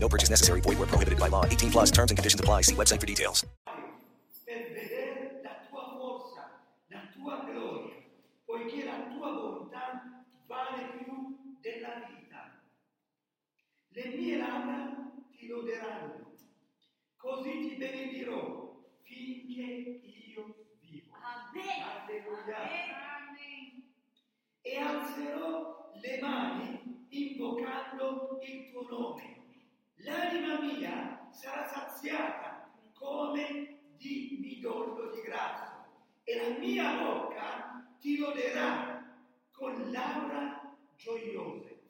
No purchase necessary. Void where prohibited by law. 18 plus terms and conditions apply. See website for details. per vedere la tua forza, la tua gloria, poiché la tua bontà vale più della vita. Le mie labbra ti loderanno, così ti benedirò finché io vivo. Alleluia. E alzerò le mani invocando il tuo nome. L'anima mia sarà saziata come di midollo di grasso e la mia bocca ti loderà con laura gioiose.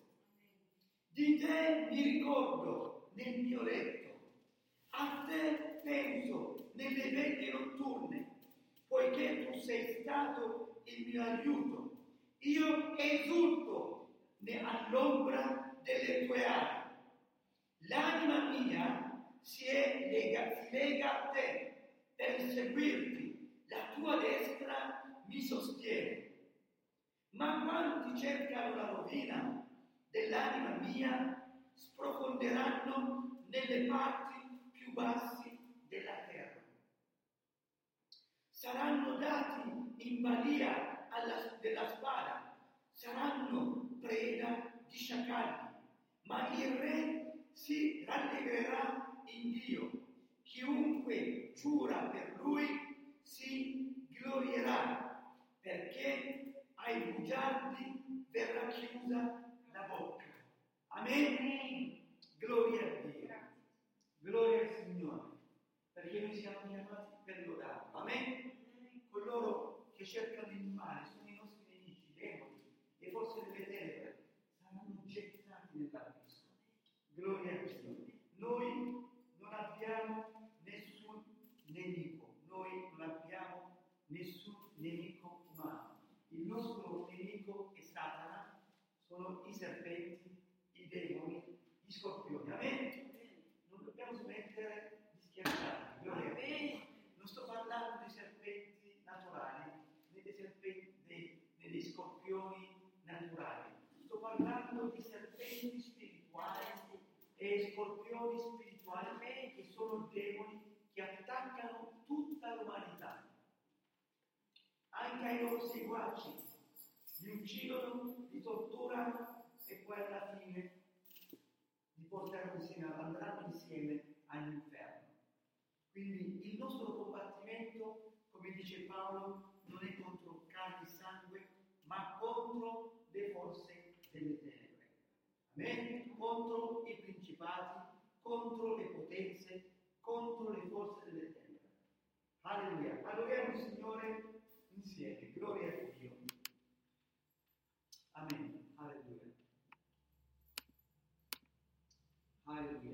Di te mi ricordo nel mio letto, a te penso nelle veglie notturne, poiché tu sei stato il mio aiuto. Io esulto all'ombra delle tue ali. L'anima mia si, è lega, si lega a te per seguirti, la tua destra mi sostiene. Ma quanti cercano la rovina dell'anima mia sprofonderanno nelle parti più bassi della terra. Saranno dati in balia alla- della spada, saranno preda di sciacalli, ma il re si rallegrerà in Dio. Chiunque giura per lui si glorierà, perché ai bugiardi verrà chiusa la bocca. Amen. Gloria a Dio. Gloria al Signore, perché noi siamo chiamati per lodarlo. Amen. Coloro che cercano il male sono i nostri nemici, i demoni, le forze delle tenebre saranno gettati nell'abisso. Gloria a Dio. Noi non abbiamo nessun nemico, noi non abbiamo nessun nemico umano. Il nostro nemico è Satana, sono i serpenti, i demoni, gli scorpioni. Amen. Non dobbiamo smettere di schiacciarli. Gloria a Dio. Non sto parlando di serpenti naturali, né dei serpenti, dei, né dei scorpioni naturali. Sto parlando di serpenti spirituali e scorpioni spirituali che sono demoni che attaccano tutta l'umanità, anche ai loro seguaci, li uccidono, li torturano e poi alla fine li porteranno insieme, andranno insieme all'inferno. Quindi il nostro combattimento, come dice Paolo, non è contro carne e sangue, ma contro le forze delle tenebre. Amen? Contro i principati, contro le potenze, contro le forze delle tenebre. Alleluia. Il Signore insieme. Gloria a Dio. Amen. Alleluia. Alleluia.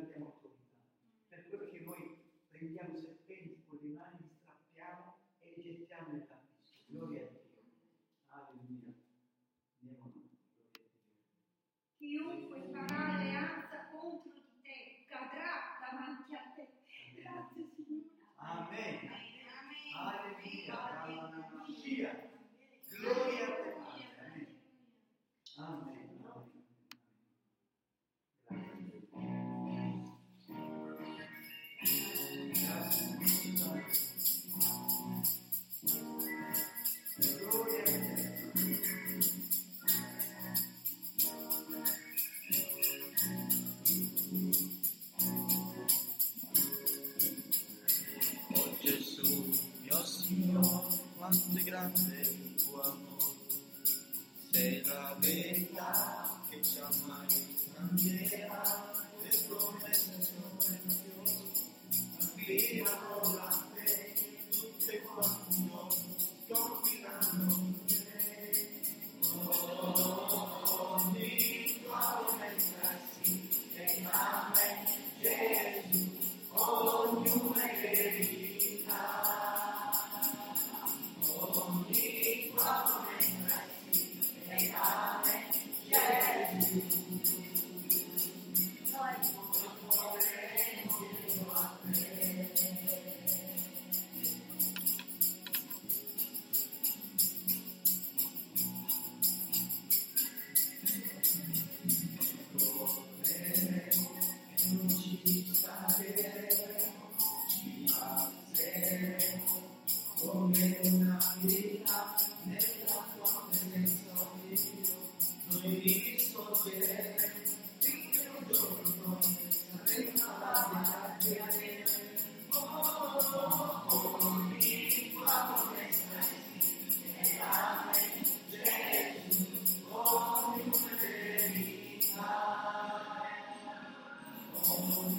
perdiamo autorità. Per quello che noi prendiamo sempre grande tu amor, se la ve. 同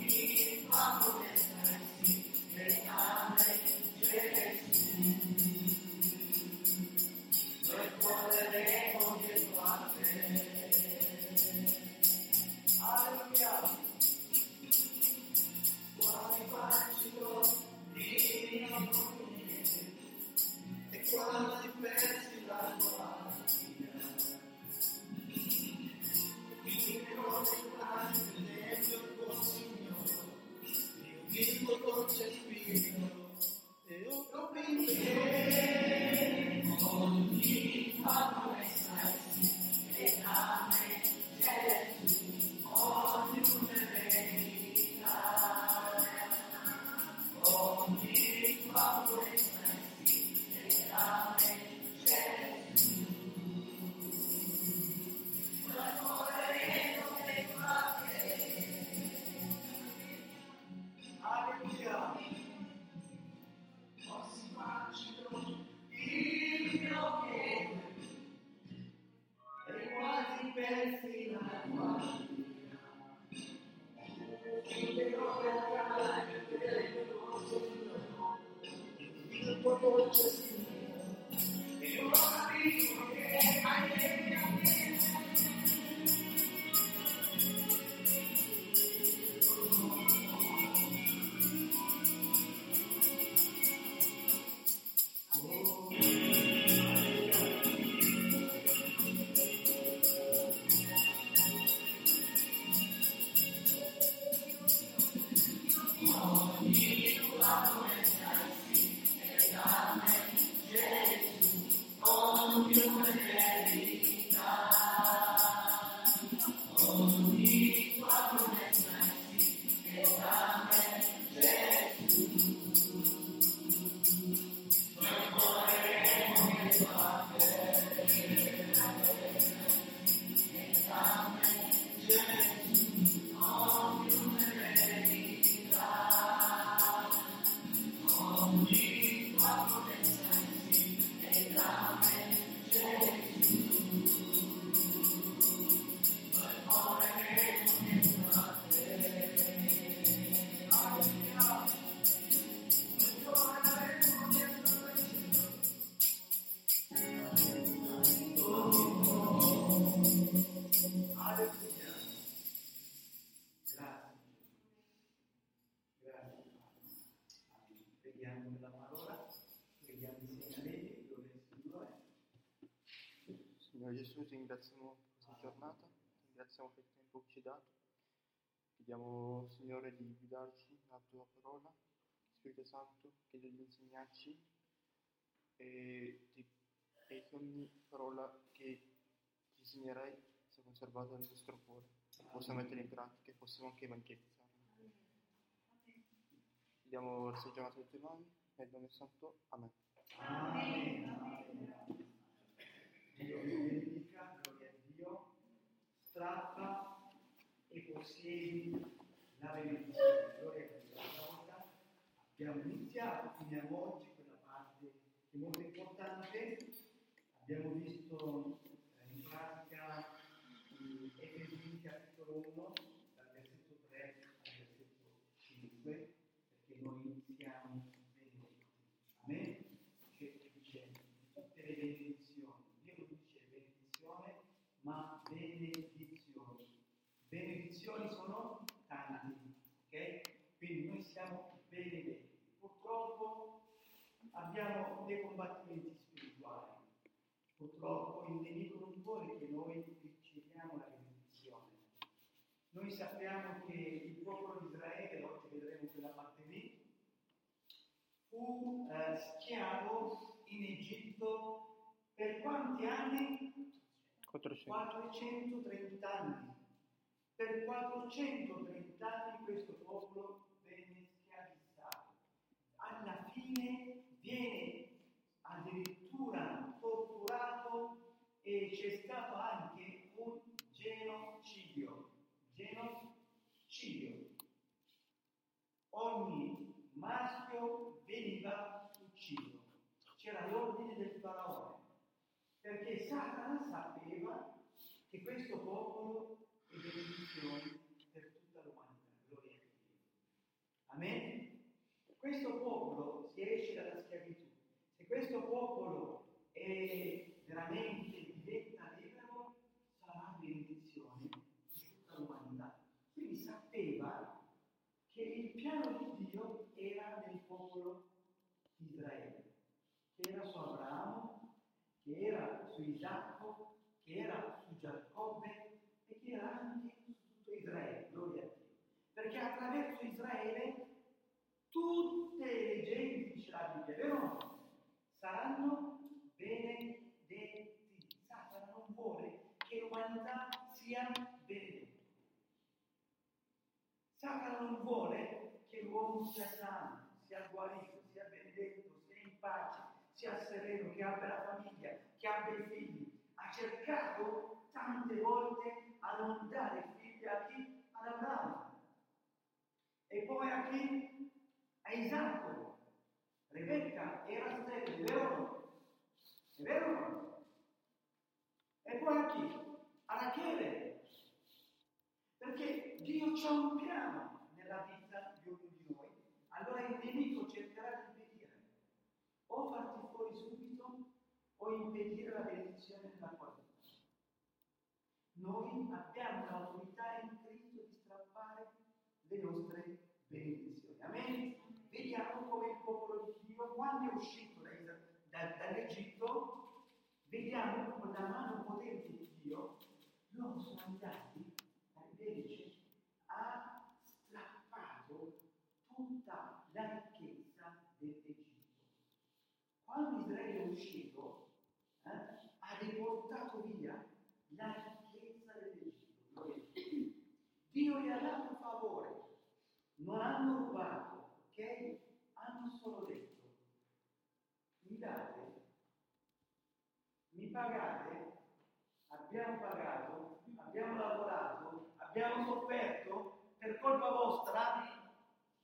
意，他不。Chiediamo, Signore, di guidarci nella tua parola, Spirito Santo, chiedi di insegnarci e, di, e che ogni parola che ci insegnerai sia conservata nel nostro cuore, che possiamo mettere in pratica e possiamo anche evangelizzarla. Chiediamo questa giornata nelle tue mani, nel nome santo. Amen. Amen. Amen. Dio benedica, gloria a Dio. Strappa e possiedi la benedizione. Gloria a Dio. Questa volta abbiamo iniziato, finiamo oggi quella parte che è molto importante. Abbiamo visto eh, in pratica eh, Efesini capitolo 1, dal versetto 3 al versetto 5, perché noi iniziamo benedetti. Amen? Che dice tutte le benedizioni. Dio non dice benedizione, ma benedizioni. Benedizioni sono tanti, ok? Quindi noi siamo benedetti. Purtroppo abbiamo dei combattimenti spirituali. Purtroppo il nemico non vuole che noi riceviamo la benedizione. Noi sappiamo che il popolo di Israele, oggi vedremo quella parte lì, fu eh, schiavo in Egitto per quanti anni? 400. 430 anni. Per 430 anni questo popolo venne schiavizzato. Alla fine viene addirittura torturato e c'è stato anche un genocidio. Genocidio. Ogni maschio veniva ucciso. C'era l'ordine del faraone. Perché Satana sapeva che questo popolo è benedizione per tutta l'umanità. Gloria a Dio. Amen? Questo popolo si esce dalla schiavitù. Se questo popolo è veramente diventa libero, sarà benedizione per tutta l'umanità. Quindi sapeva che il piano di Dio era nel popolo di Israele, che era su Abramo, che era su Isacco, che era su Giacobbe anche su tutto Israele, gloria a Dio. Perché attraverso Israele tutte le genti, dice la Bibbia, vero? Saranno benedetti. Satana non vuole che l'umanità sia benedetta. Satana non vuole che l'uomo sia sano, sia guarito, sia benedetto, sia in pace, sia sereno, che abbia la famiglia, che abbia i figli. Ha cercato tante volte a non dare figli a chi? Ad Abramo. E poi a chi? A Isacco. Rebecca era sterile, vero? È vero? E poi a chi? A Rachele. Perché Dio c'ha un piano nella vita di ognuno di noi. Allora il nemico cercherà di impedire o farti o impedire la benedizione nella tua vita. Noi abbiamo l'autorità in Cristo di strappare le nostre benedizioni. Amen? Vediamo come il popolo di Dio, quando è uscito da, da, dall'Egitto, vediamo come la mano potente di Dio, loro sono andati, invece, ha strappato tutta la ricchezza dell'Egitto. Quando Israele è uscito, eh, ha riportato via la ricchezza dell'Egitto. Dio gli ha dato favore, non hanno rubato, ok? Hanno solo detto, mi date, mi pagate, abbiamo pagato, abbiamo lavorato, abbiamo sofferto per colpa vostra,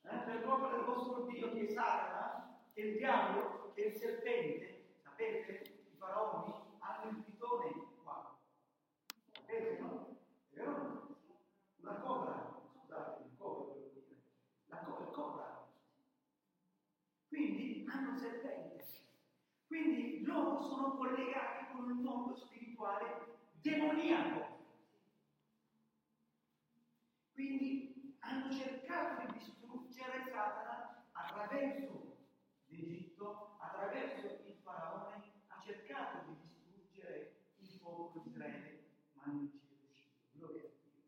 eh, per colpa del vostro Dio che è Satana, che è il diavolo, che è il serpente, sapete? I faraoni hanno il pitone qua, sapete no? È vero? Una cobra, scusate, il cobra volevo dire, la cobra, il cobra. Quindi hanno serpente. Quindi loro sono collegati con un mondo spirituale demoniaco. Quindi hanno cercato di distruggere Satana attraverso l'Egitto, attraverso il faraone, ha cercato di distruggere il popolo di Israele, ma non ci è riuscito. Gloria a Dio.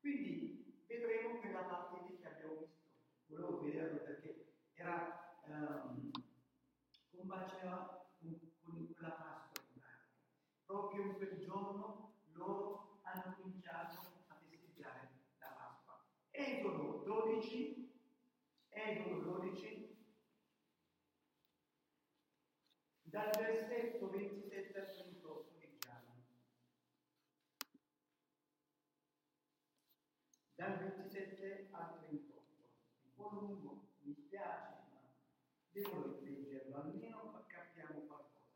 Quindi vedremo quella parte lì che abbiamo visto. Volevo vederlo perché era um, combaciava con, con quella Pasqua. Proprio in quel giorno loro hanno cominciato a festeggiare la Pasqua. Esodo 12, Esodo 12, dal versetto 27 al 38 leggiamo. Dal 27 al 38. Un po' lungo, mi spiace, ma devo leggerlo, almeno capiamo qualcosa.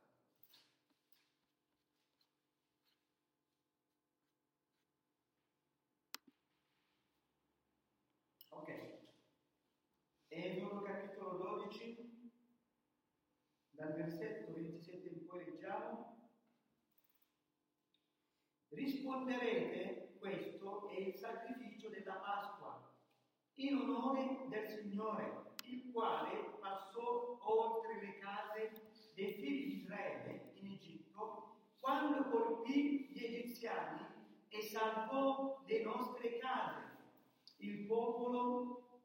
Ok. Esodo capitolo 12, dal versetto 27 in poi leggiamo. Risponderete, questo è il sacrificio della Pasqua, in onore del Signore, il quale passò oltre le case dei figli di Israele in Egitto, quando colpì gli egiziani e salvò le nostre case. Il popolo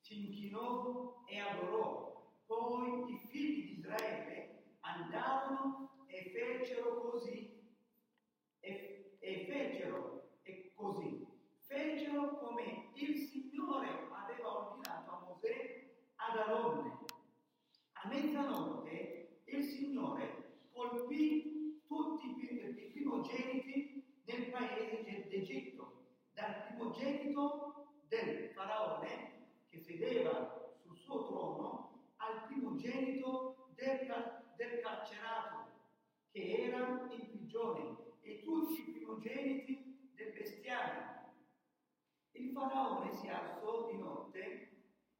si inchinò e adorò. Poi i figli di Israele andarono e fecero così, e, e fecero e così, fecero come il Signore aveva ordinato a Mosè ad Aronne. A mezzanotte il Signore colpì tutti i primogeniti nel paese d'Egitto, dal primogenito del faraone che sedeva sul suo trono al primogenito del, del carcerato che era in prigione e tutti i primogeniti del bestiame. Il faraone si alzò di notte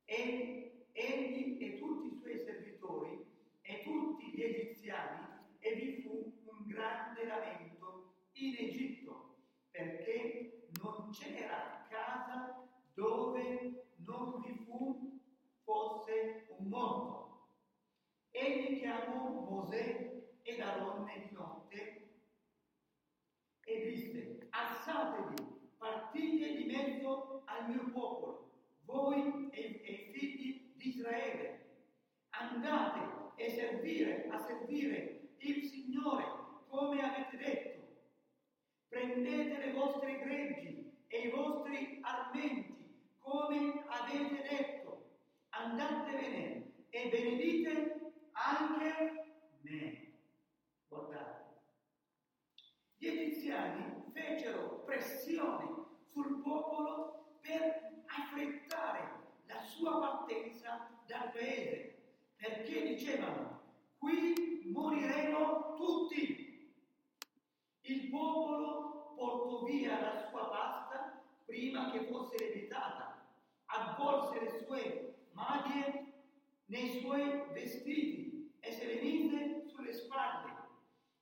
e egli e tutti i suoi servitori e tutti gli egiziani e vi fu un grande lamento in Egitto perché non c'era casa dove non vi fu fosse un morto. Egli chiamò Mosè ed Aronne di notte e disse, alzatevi, partite di mezzo al mio popolo, voi e, e figli di Israele, andate e servire, a servire il Signore come avete detto. Prendete le vostre greggi e i vostri armenti come avete detto. Andatevene e benedite anche me. Guardate. Gli egiziani fecero pressione sul popolo per affrettare la sua partenza dal paese, perché dicevano, qui moriremo tutti. Il popolo portò via la sua pasta prima che fosse lievitata, avvolse le sue maglie nei suoi vestiti e se le mise sulle spalle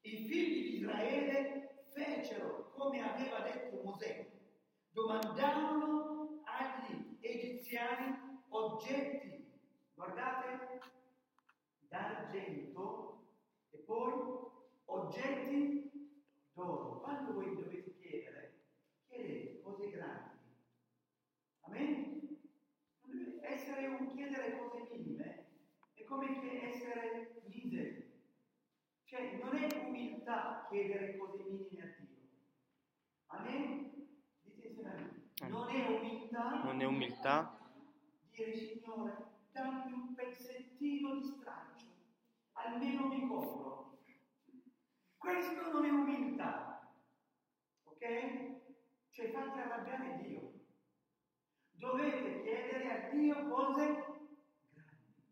I figli di Israele fecero come aveva detto Mosè, domandarono agli egiziani oggetti, guardate, d'argento e poi oggetti d'oro. Quando voi dovete chiedere, chiedete cose grandi. Amen? Essere un chiedere cose minime, è come essere miseri. Cioè, non è umiltà chiedere cose minime a Dio. Amen? Dite insieme a me. Non è umiltà. Non è umiltà Dire, Signore, dammi un pezzettino di straccio, almeno mi copro. Questo non è umiltà. Ok? Cioè, fate arrabbiare Dio. Dovete chiedere a Dio cose grandi.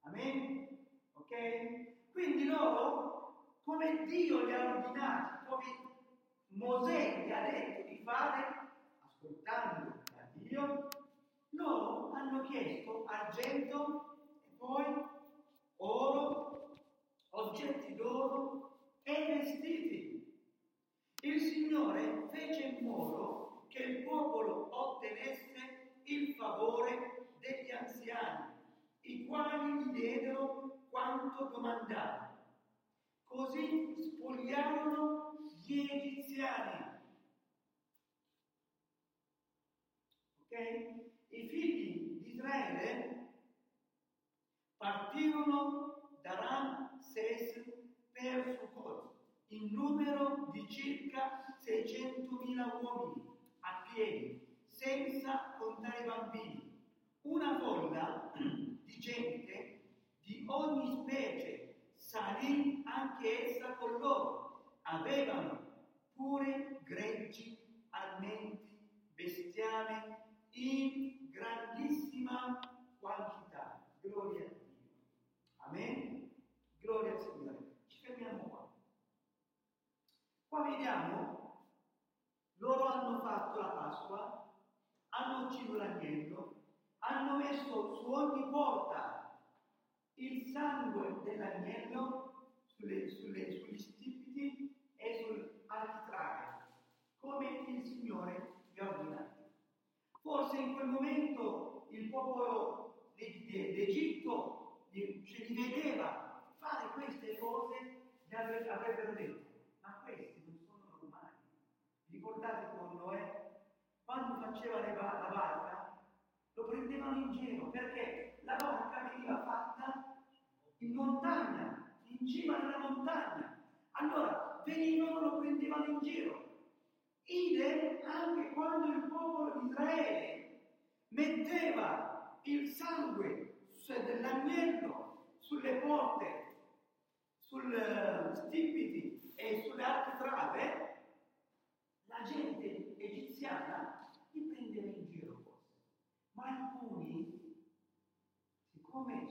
Amen? Ok? Quindi loro, come Dio li ha ordinati, come Mosè gli ha detto di fare, ascoltando da Dio, loro hanno chiesto argento e poi oro, oggetti d'oro e vestiti. Il Signore fece in modo che il popolo ottenesse il favore degli anziani, i quali gli diedero quanto domandava. Così spogliarono gli egiziani. Ok? I figli di Israele partirono da Ramses per Sukkot in numero di circa 600.000 uomini a piedi, senza contare i bambini. Una folla di gente di ogni specie salì anche essa con loro. Avevano pure greggi, armenti, bestiame in grandissima quantità. Gloria a Dio. Amen. Gloria al Signore. Ci fermiamo qua. Qua vediamo, loro hanno fatto la Pasqua, hanno ucciso l'agnello, hanno messo su ogni porta il sangue dell'agnello sulle, sulle, sugli stipiti e sull'architrave, come il Signore gli ha ordinato. Forse in quel momento il popolo d'Egitto ce li vedeva fare queste cose, gli avrebbero detto, ma questi non sono normali. Ricordate con Noè? Quando faceva la barca, lo prendevano in giro perché la barca veniva fatta in montagna, in cima alla montagna. Allora venivano, lo prendevano in giro. Ide anche quando il popolo di Israele metteva il sangue dell'agnello sulle porte, sul stipiti e sulle architrave, la gente egiziana li prendeva in giro forse. Ma alcuni, siccome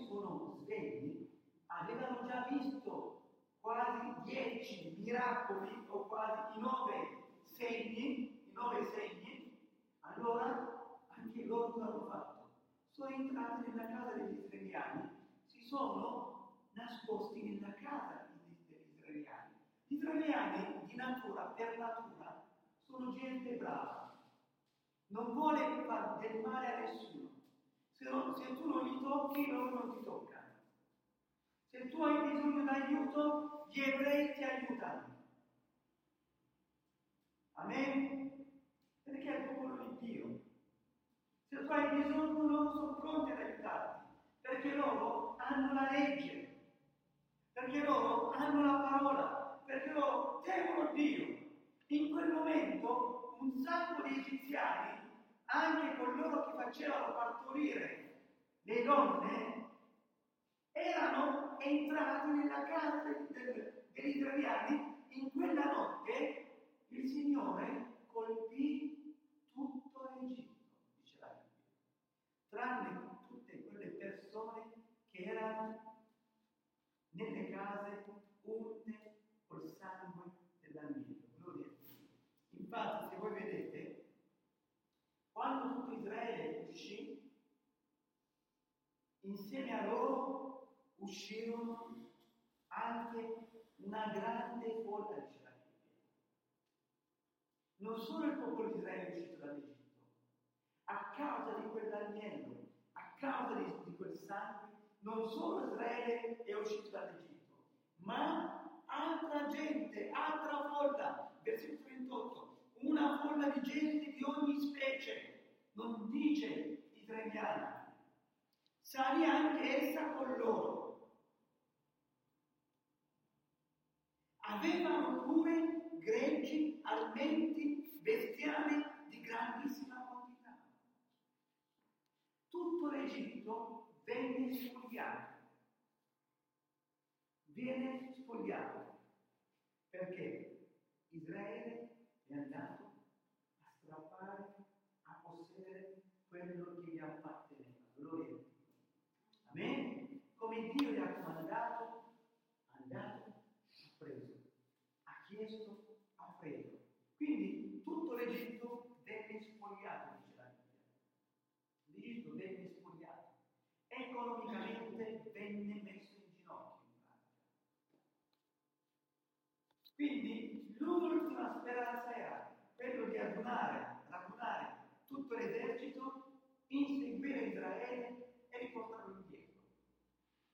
svegli, avevano già visto quasi dieci miracoli o quasi i nove segni, i nove segni, allora anche loro cosa hanno fatto? Sono entrati nella casa degli israeliani, si sono nascosti nella casa degli israeliani. Gli israeliani di natura, per natura, sono gente brava, non vuole fare del male a nessuno. Se, non, se tu non li tocchi, loro non ti toccano. Se tu hai bisogno d'aiuto, gli ebrei ti aiutano. Amen? Perché è il popolo di Dio. Se tu hai bisogno, loro sono pronti ad aiutarti, perché loro hanno la legge, perché loro hanno la parola, perché loro temono Dio. In quel momento un sacco di egiziani, anche coloro che facevano partorire le donne, erano entrati nella casa degli israeliani in quella notte il Signore colpì tutto l'Egitto, dice la Bibbia, tranne tutte quelle persone che erano nelle case unte col sangue dell'agnello. Gloria. Infatti, se voi vedete, quando tutto Israele uscì, insieme a loro uscirono anche una grande folla la Bibbia. Non solo il popolo di Israele è uscito dall'Egitto, a causa di quell'agnello, a causa di, di quel sangue, non solo Israele è uscito dall'Egitto, ma altra gente, altra folla, versetto 28, una folla di gente di ogni specie, non dice israeliana, salì anche essa con loro. Avevano pure greggi, armenti, bestiame di grandissima quantità. Tutto l'Egitto venne spogliato. Viene spogliato. Perché Israele è andato a strappare, a possedere quello che gli apparteneva. Gloria a Dio. Amen? Come Dio gli ha comandato, andato, ha preso. Ha chiesto, ha preso. Quindi tutto l'Egitto venne spogliato, dice la Bibbia. L'Egitto venne spogliato. Economicamente venne messo in ginocchio, in pratica. Quindi l'ultima speranza era quello di adunare, radunare tutto l'esercito, inseguire Israele e riportarlo indietro.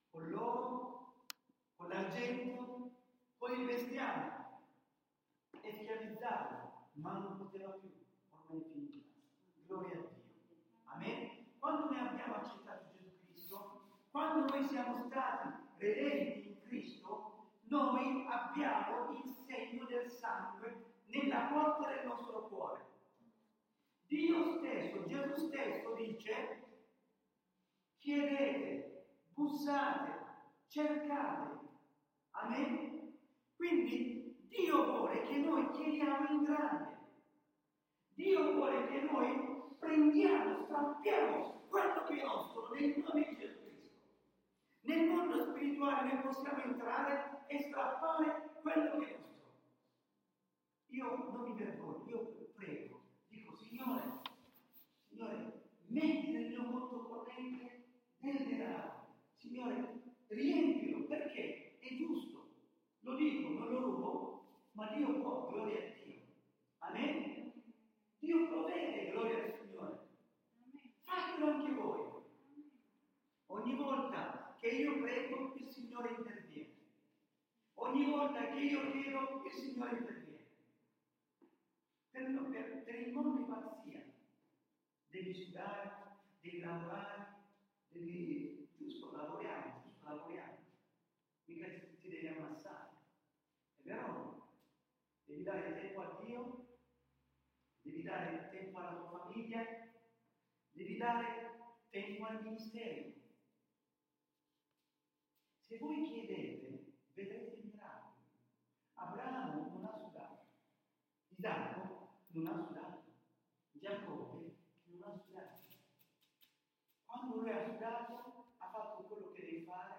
Con l'oro, con l'argento, con il bestiame. E schiavizzarlo, ma non poteva più, ormai è finita. Gloria a Dio. Amen. Quando noi abbiamo accettato Gesù Cristo, quando noi siamo stati redenti in Cristo, noi abbiamo il segno del sangue nella porta del nostro cuore. Dio stesso, Gesù stesso dice, chiedete, bussate, cercate. Amen? Quindi Dio vuole che noi chiediamo in grande. Dio vuole che noi prendiamo, strappiamo quello che è nostro nel nome di Gesù Cristo. Nel mondo spirituale noi possiamo entrare e strappare quello che è nostro. Io non mi vergogno, io prego, dico Signore, Signore, metti nel mio conto corrente del denaro. Signore, riempilo perché è giusto. Lo dico, non lo rubo, ma Dio può, gloria a Dio. Amen? Dio provvede, gloria al Signore. Fatelo anche voi. Ogni volta che io prego, il Signore interviene. Ogni volta che io chiedo, il Signore interviene. Per, per, per il mondo di pazzia. Devi studiare, devi lavorare, devi... giusto, lavoriamo, giusto, lavoriamo. Mica ti, devi ammassare. No? Devi dare tempo a Dio, devi dare tempo alla tua famiglia, devi dare tempo al ministero. Se voi chiedete, vedrete miracoli. Abramo non ha sudato, Isacco non ha sudato, Giacobbe non ha sudato. Quando lui ha sudato, ha fatto quello che deve fare,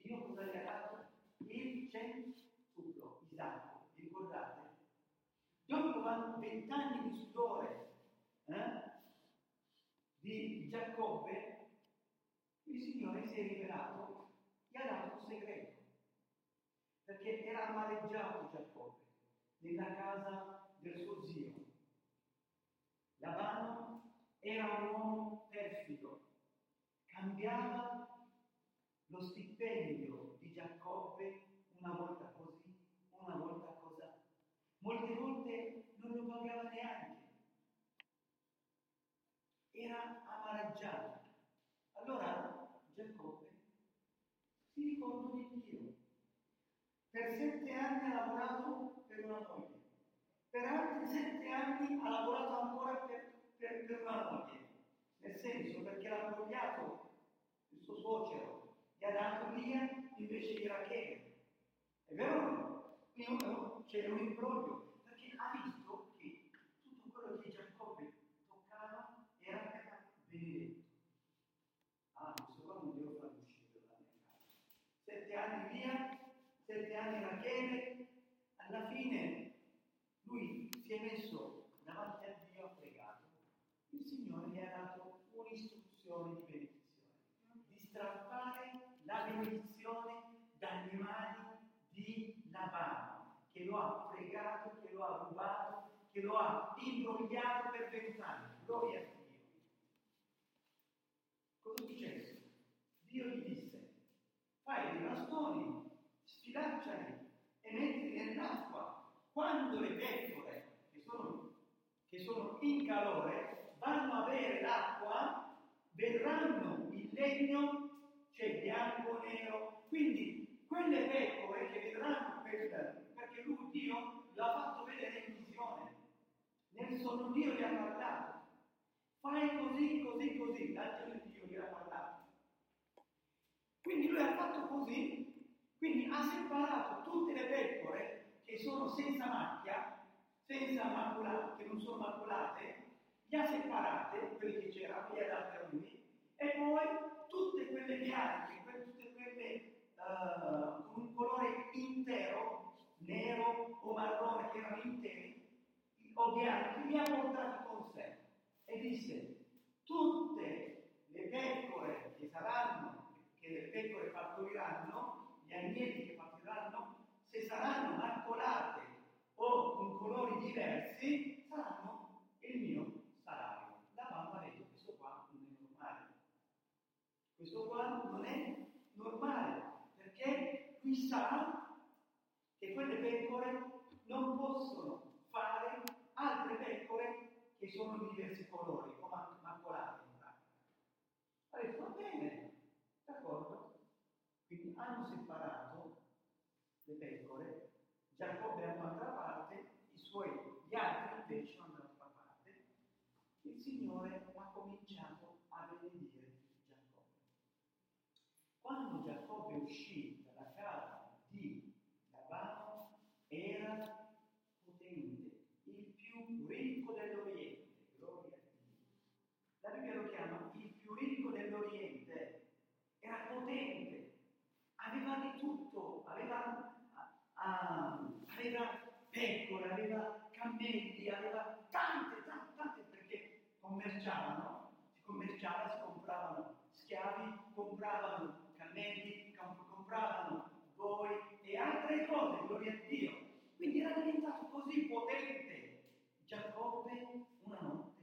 Dio cosa gli ha dato? Il centuplo, Isacco, vi ricordate? Dopo vent'anni di sudore eh, di Giacobbe, il Signore si è rivelato, gli ha dato un segreto, perché era amareggiato Giacobbe nella casa del suo zio. Labano era un uomo perfido, cambiava lo stipendio di Giacobbe una volta così, una volta così. Molte volte pagava neanche. Era amareggiato. Allora Giacobbe si ricordò di Dio. Per sette anni ha lavorato per una moglie. Per altri sette anni ha lavorato ancora per, per, per una moglie. Nel senso perché l'ha spogliato il suo suocero, gli ha dato via invece di Rachele. È vero? c'è un imbroglio, perché ha visto che tutto quello che Giacobbe toccava era benedetto. Ah, questo qua non devo far uscire dalla mia casa. Sette anni via, anni Rachele, alla fine lui si è messo davanti a Dio, ha pregato. Il Signore gli ha dato un'istruzione di benedizione, di strappare la benedizione dalle mani di che lo ha fregato, che lo ha rubato, che lo ha imbrogliato per vent'anni. Gloria a Dio. Cosa è successo? Dio gli disse, fai dei bastoni, sfilacciali e mettili nell'acqua. Quando le pecore, che sono, che sono in calore, vanno a bere l'acqua, vedranno il legno, c'è bianco, nero. Quindi quelle pecore che vedranno perché lui Dio l'ha fatto vedere in visione. Nel sonno Dio gli ha parlato. Fai così, così, così. L'angelo di Dio gli ha parlato. Quindi lui ha fatto così, quindi ha separato tutte le pecore che sono senza macchia, senza maculate, che non sono maculate, le ha separate, quelle che c'erano, le ha date a lui, e poi tutte quelle bianche, tutte quelle uh, con un colore intero, nero o marrone, che erano interi, o bianchi, li ha portati con sé. E disse, tutte le pecore che saranno che le pecore partoriranno, agnelli che partoriranno, se saranno marcolate o con colori diversi, saranno il mio salario. La mamma ha detto, questo qua non è normale. Questo qua non è normale, perché qui sa che quelle pecore non possono fare altre pecore che sono di diversi colori o marcolate in pratica. Ha detto, va bene, D'accordo? Quindi hanno separato le pecore, Giacobbe da un'altra parte, i suoi, gli altri invece dall'altra parte. Il Signore ha cominciato a benedire Giacobbe. Quando Giacobbe uscì dalla casa di Labano era potente, il più ricco dell'Oriente, gloria a Dio. La Bibbia lo chiama il più ricco dell'Oriente era potente, aveva di tutto, aveva, uh, pecore, aveva cammelli, aveva tante, tante, tante, perché commerciavano, si commerciava, si compravano schiavi, compravano cammelli, compravano boi e altre cose, gloria a Dio. Quindi era diventato così potente. Giacobbe una notte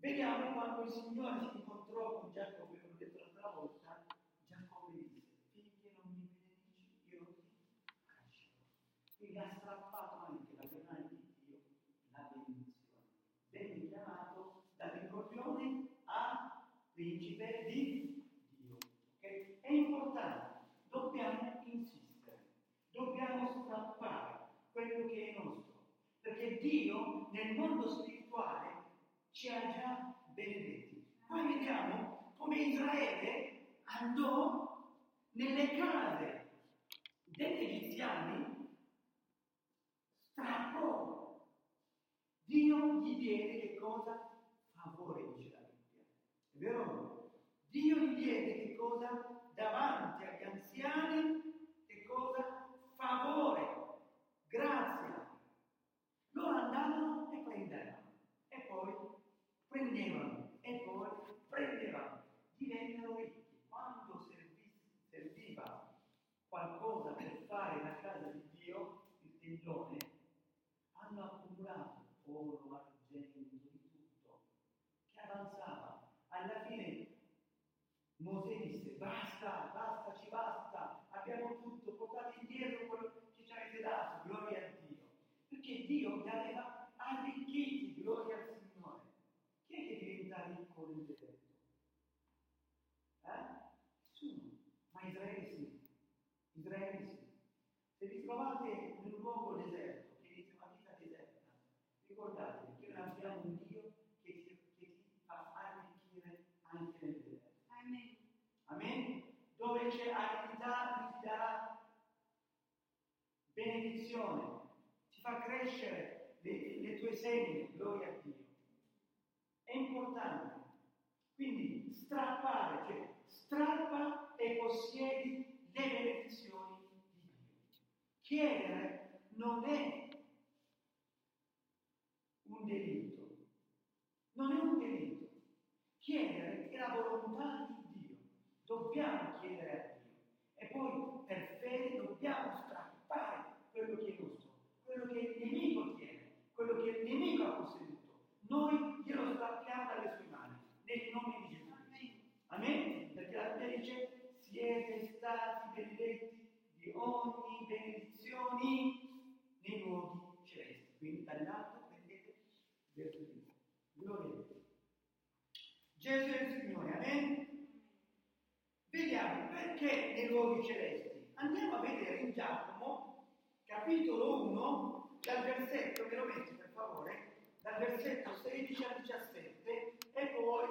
Vediamo quando il Signore si incontrò con Giacobbe, come ho detto l'altra volta, Giacobbe disse, finché non mi benedici, io ti lascerò. Quindi ha strappato anche dalle mani di Dio la benedizione. Venne chiamato dall'incropione a principe di Dio. Okay? È importante, dobbiamo insistere, dobbiamo strappare quello che è nostro, perché Dio nel mondo spirituale ci ha già benedetti. Poi vediamo come Israele andò nelle case degli egiziani, strappò. Dio gli diede che cosa? Favore. Vero? Dio gli diede che cosa? Davanti agli anziani, che cosa? Favore, grazia. Loro andavano e prendevano. E poi prendevano e poi prendevano, divennero ricchi. Quando serviva qualcosa per fare la casa di Dio, il tendone, hanno accumulato oro, argento, di tutto, che avanzava. Mosè disse basta, basta, ci basta, abbiamo tutto, portate indietro quello che ci avete dato, gloria a Dio. Perché Dio li aveva arricchiti, gloria al Signore. Chi è che diventa ricco nel deserto? Eh? Nessuno. Ma Israele sì. Israele sì. Se vi trovate in un luogo deserto, che dite una vita deserta, ricordatevi che noi abbiamo un Dio che ti, che ti fa arricchire anche nel deserto. Amen. Amen? Dove c'è aridità, ti darà benedizione, ti fa crescere le, le tue semine, gloria a Dio. È importante. Quindi strappare, cioè strappa e possiedi le benedizioni di Dio. Chiedere non è un delitto, non è un delitto. Chiedere è la volontà di dobbiamo chiedere a Dio e poi per fede dobbiamo strappare quello che è nostro, quello che il nemico tiene, quello che il nemico ha posseduto. Noi glielo strappiamo dalle sue mani, nel nome di Gesù. Amen? Perché la Bibbia dice siete stati benedetti di ogni benedizione nei luoghi celesti. Quindi dall'alto prendete verso di voi. Gloria a Dio. Gesù è il Signore. Amen? Vediamo perché nei luoghi celesti. Andiamo a vedere in Giacomo, capitolo 1, dal versetto, me lo metti per favore, dal versetto 16 al 17 e poi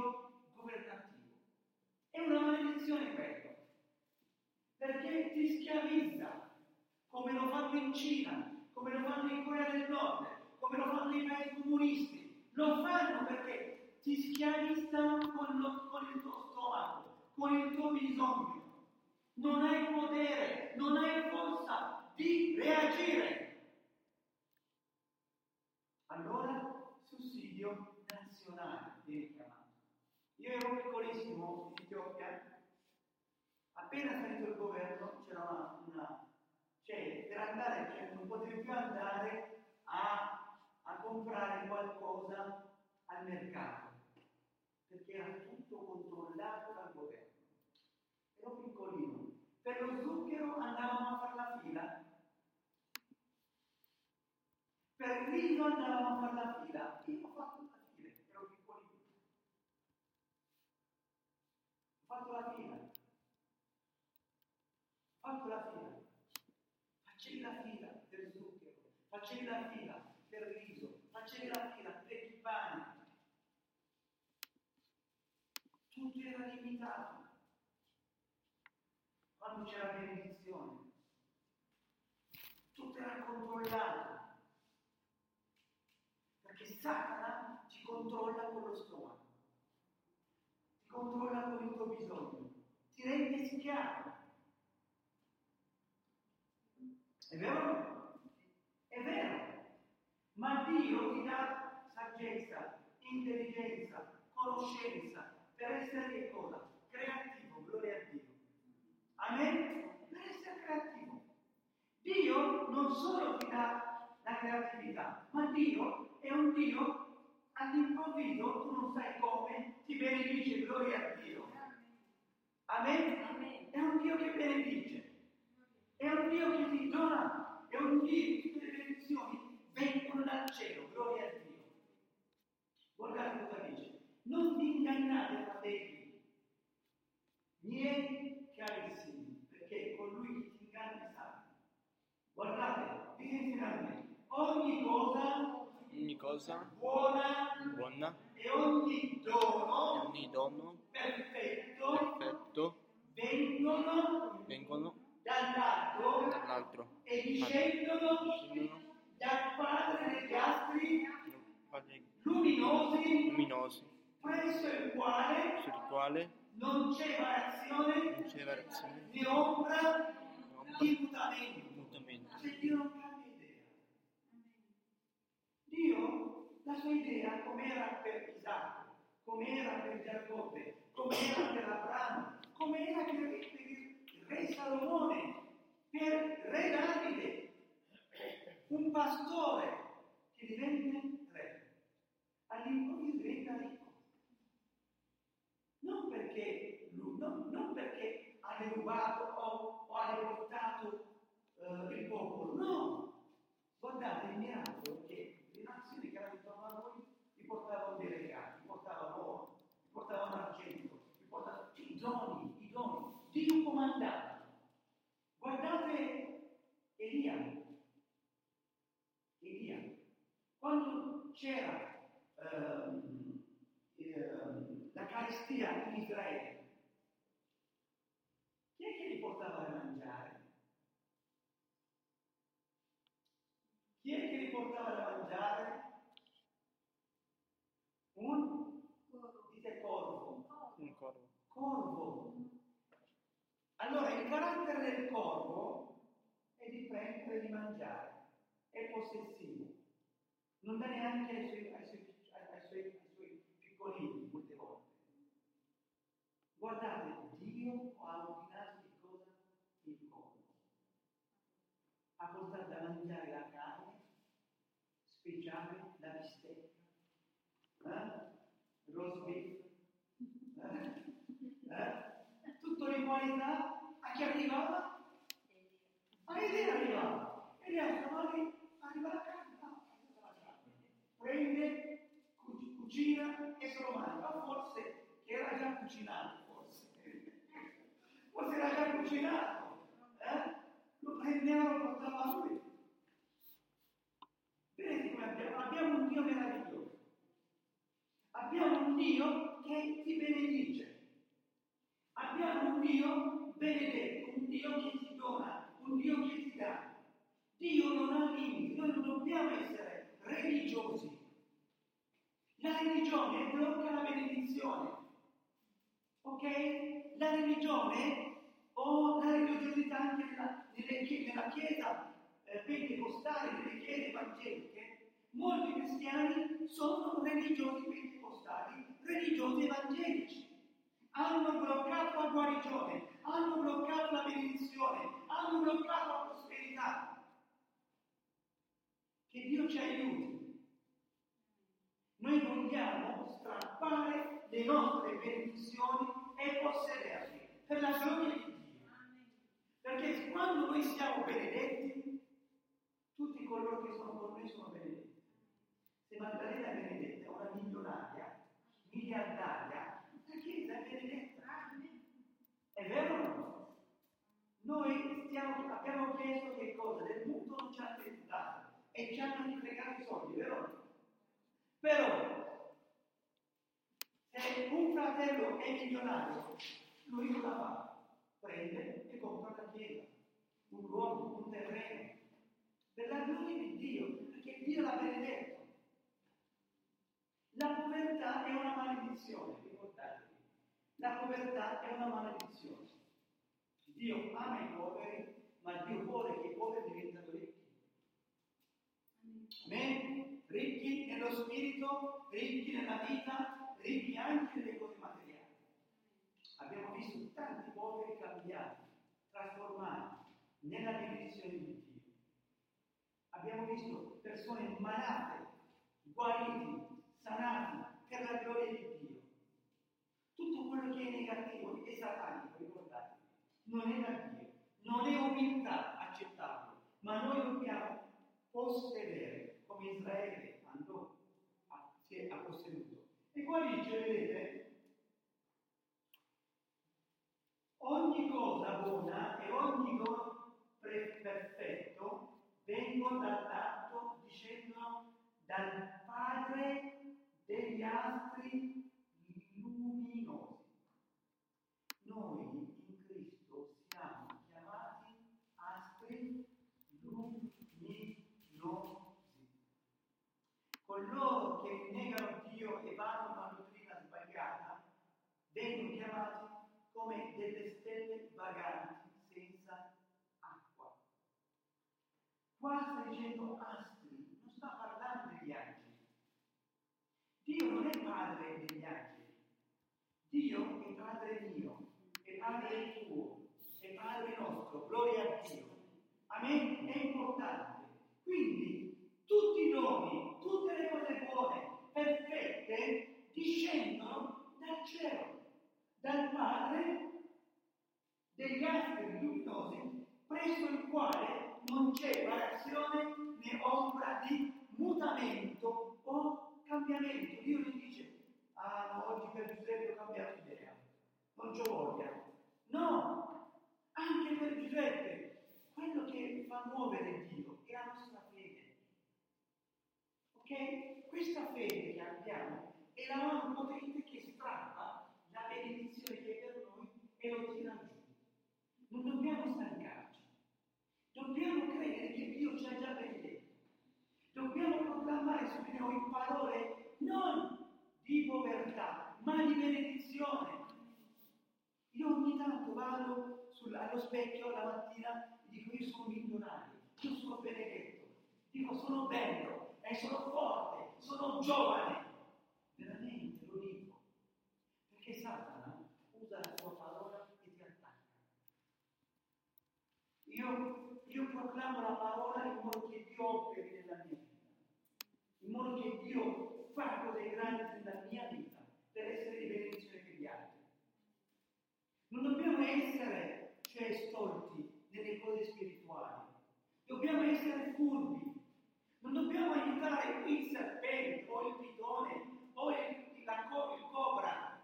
sussidio governativo. È una maledizione quello, perché ti schiavizza, come lo fanno in Cina, come lo fanno in Corea del Nord, come lo fanno i paesi comunisti. Lo fanno perché ti schiavizzano con, lo- con il tuo stomaco, con il tuo bisogno. Non hai potere, non hai forza di reagire. Allora, sussidio. Io ero piccolissimo in Etiopia, appena salito il governo c'era una, una- cioè per andare, cioè, non potevi più andare a, a comprare qualcosa al mercato, perché era tutto controllato dal governo. Ero piccolino. Per lo zucchero andavamo a fare la fila. Per il riso andavamo a fare la fila. Io ho fatto la fila, ero piccolino. Ho fatto la fila. Ho fatto la fila. Facevi la fila per zucchero, facevi la fila per riso, facevi la fila per il pane. Tutto era limitato. Quando c'era benedizione, tutto era controllato. Perché Satana ti controlla con lo stomaco, ti controlla con il tuo bisogno, ti rende schiavo. È vero? È vero. Ma Dio ti dà saggezza, intelligenza, conoscenza per essere che cosa? Creativo, gloria a Dio. Amen? Per essere creativo. Dio non solo ti dà la creatività, ma Dio è un Dio all'improvviso, tu non sai come, ti benedice, gloria a Dio. Amen? È un Dio che benedice. È un Dio che ti dona, è un Dio che tutte le benedizioni vengono dal cielo, gloria a Dio. Guardate cosa dice, non vi ingannate fratelli, miei carissimi, perché colui che ti inganna sa. santo. Guardate, dite finalmente, ogni cosa ogni cosa buona, buona, e ogni dono, e ogni dono perfetto, perfetto vengono, vengono, dall'alto dall'altro. e discendono Discendono dal Padre degli astri Padre luminosi luminosi, presso il quale sul quale non c'è variazione non c'è variazione. né ombra di mutamento. Se Dio non cambia idea. Dio, la sua idea, com'era per Isacco, com'era per Giacobbe, com'era per Abramo, com'era per, il re Salomone, per re Davide, un pastore che divenne re, all'improvviso diventa ricco. Non perché, non, non perché ha derubato o, o ha deportato eh, il popolo, no. Guardate il miracolo che le nazioni che erano intorno a noi gli portavano dei regali, gli portavano oro, gli portavano argento, gli portavano i doni, i doni. Dio comandava. Guardate Elia. Elia. Quando c'era ehm, ehm, la carestia in Israele, chi è che gli portava da mangiare? Chi è che gli portava da mangiare? Un? Dite corvo. Un corvo. Corvo. Allora il carattere del corvo è di mangiare, è possessivo, non dà neanche ai suoi, ai suoi, ai suoi, ai suoi piccolini molte volte. Guardate, Dio ha ordinato di cosa? Il corvo. Ha portato da mangiare la carne speciale, la bistecca, eh? roast beef, eh? Eh? tutto di qualità, a chi arrivava? A Elia arrivava. Elia domani arriva la carne, no, la prende, cu- cucina e se lo mangia. Forse che era già cucinato, forse. Forse era già cucinato. Eh? Lo prendeva e lo portava a lui. Vedete come abbiamo? Abbiamo un Dio meraviglioso. Abbiamo un Dio che ti benedice. Abbiamo un Dio benedetto, un Dio che ti dona, un Dio che ti dà. Dio non ha limiti, noi non dobbiamo essere religiosi. La religione blocca la benedizione. Ok? La religione o la religiosità anche nella, nella chiesa eh, pentecostale, nelle chiese evangeliche, molti cristiani sono religiosi pentecostali, religiosi evangelici hanno bloccato la guarigione, hanno bloccato la benedizione, hanno bloccato la prosperità. Che Dio ci aiuti. Noi vogliamo strappare le nostre benedizioni e possederle per la gioia di Dio. Perché quando noi siamo benedetti, tutti coloro che sono con noi sono benedetti. Se Maddalena è benedetta, una milionaria, miliardaria, la Chiesa è benedetta. È vero o no? Noi stiamo- abbiamo chiesto che cosa? Del mutuo non ci hanno dato e ci hanno fregato i soldi, vero? Però, se un fratello è milionario, lui cosa fa? Prende e compra la chiesa, un luogo, un terreno, per la gloria di Dio, perché Dio l'ha benedetto. La povertà è una maledizione, ricordatevi. La povertà è una maledizione. Dio ama i poveri, ma Dio vuole che i poveri diventino ricchi. Amen? Ricchi nello spirito, ricchi nella vita, ricchi anche nelle cose materiali. Abbiamo visto tanti poveri cambiati, trasformati nella benedizione di Dio. Abbiamo visto persone malate, guariti, sanati per la gloria di Dio. Tutto quello che è negativo è satanico, ricordatevi, non è da Dio, non è umiltà accettarlo, ma noi dobbiamo possedere come Israele andò, a, si è, ha posseduto. E dice, vedete, ogni cosa buona e ogni pre- perfetto vengono dall'alto, discendono dal Padre chiamati come delle stelle vaganti senza acqua. Qua sta dicendo astri, non sta parlando degli angeli. Dio non è padre degli angeli. Dio è padre mio, è padre tuo, è padre nostro. Gloria a Dio. Amen? È importante. Quindi tutti i doni, tutte le cose buone, perfette, discendono dal cielo, dal Padre degli astri luminosi, presso il quale non c'è variazione né ombra di mutamento o cambiamento. Dio non dice, ah oggi per Giuseppe ho cambiato idea, non c'ho voglia. No, anche per Giuseppe, quello che fa muovere Dio è la nostra fede. Ok? Questa fede che abbiamo è la mano potente che strappa la benedizione che è per noi e lo tira giù. Non dobbiamo stancarci. Dobbiamo credere che Dio ci ha già benedetto. Dobbiamo proclamare su di noi parole non di povertà, ma di benedizione. Io ogni tanto vado sul, allo specchio la mattina e dico io sono milionario, io sono benedetto, dico sono bello, e sono forte, sono giovane. Veramente lo dico. Perché Satana usa la sua parola e ti attacca. Io, io proclamo la parola in modo che Dio operi nella mia vita, in modo che Dio fa cose grandi nella mia vita per essere di benedizione per gli altri. Non dobbiamo essere, cioè, stolti nelle cose spirituali, dobbiamo essere furbi, non dobbiamo aiutare il serpente o il pitone o il, la, il cobra